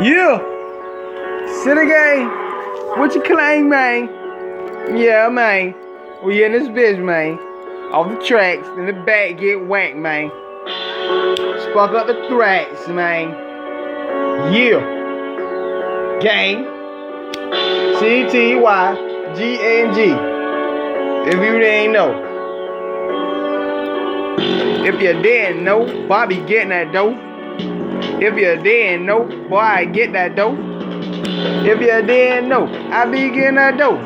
Yeah. City gang. What you claim, man? Yeah, man. We in this bitch, man. Off the tracks, in the back get whacked, man. Spark up the tracks, man. Yeah. Gang. C T Y G N G. If you didn't know. If you didn't know, Bobby getting that dough. If you didn't know, boy, I get that dough. If you didn't know, I be getting that dough.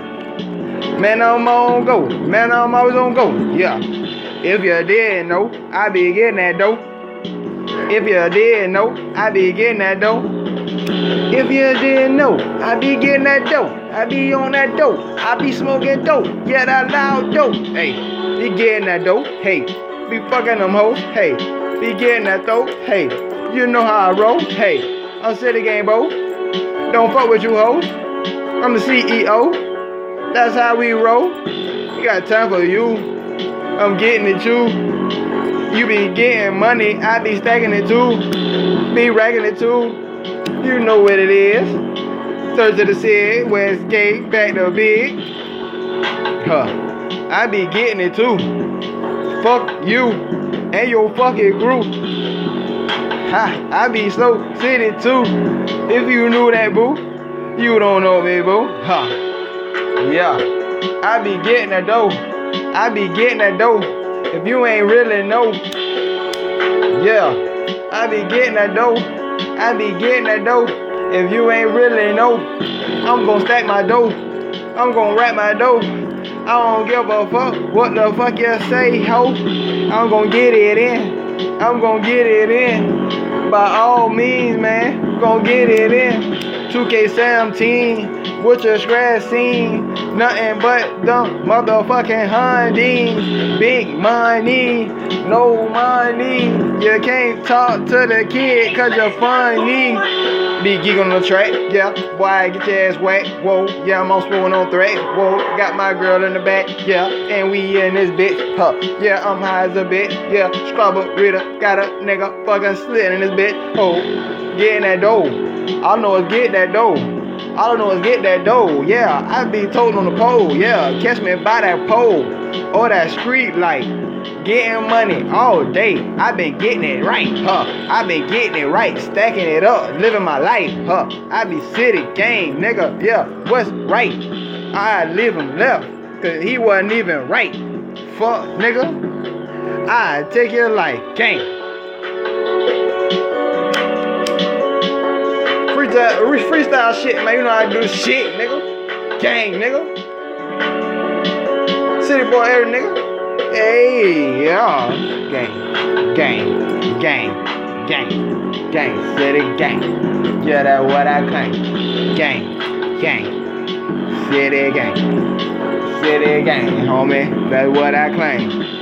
Man, I'm on go. Man, I'm always on go. Yeah. If you didn't know, I be getting that dough. If you didn't know, I be getting that dough. If you didn't know, I be getting that dough. I be on that dope. I be smoking dope. Yeah, that loud dope. Hey, be getting that dope. Hey, be fucking them hoes. Hey, be getting that dope. Hey, you know how I roll. Hey, I'm City game, bro. Don't fuck with you hoes. I'm the CEO. That's how we roll. You got time for you. I'm getting it too. You be getting money, I be stacking it too. Be racking it too. You know what it is. Third to the city, West Gate, back to big. Huh. I be getting it too. Fuck you and your fucking crew. Ha, I be slow city too. If you knew that, boo, you don't know me, boo. Ha. Yeah. I be getting that dough. I be getting that dough. If you ain't really know. Yeah. I be getting that dough. I be getting that dough. If you ain't really know, I'm gonna stack my dough. I'm gonna wrap my dough. I don't give a fuck what the fuck you say, ho. I'm gonna get it in. I'm gonna get it in. By all means, man, gonna get it in. 2K17, with your scratch scene. Nothing but dumb motherfucking Hondies. Big money, no money. You can't talk to the kid cause you're funny. Be geek on the track, yeah. why get your ass whacked, whoa. Yeah, I'm on spoon on threat, whoa. Got my girl in the back, yeah. And we in this bitch, huh. Yeah, I'm high as a bitch, yeah. Scrubber, reader, got a nigga fucking slid in this bitch, oh. Getting that dough. I know is get that dough. All I know is get that dough. Yeah, I be told on the pole. Yeah, catch me by that pole or that street light. Getting money all day. I been getting it right, huh? I been getting it right, stacking it up, living my life, huh? I be city gang, nigga. Yeah, what's right? I live him left, cause he wasn't even right. Fuck, nigga. I take your life, gang. Freestyle, freestyle shit, man. You know to do shit, nigga. Gang, nigga. City boy, every nigga. Hey, yeah. Gang, gang, gang, gang, gang, city gang. Yeah, that's what I claim. Gang, gang, city gang, city gang, homie. That's what I claim.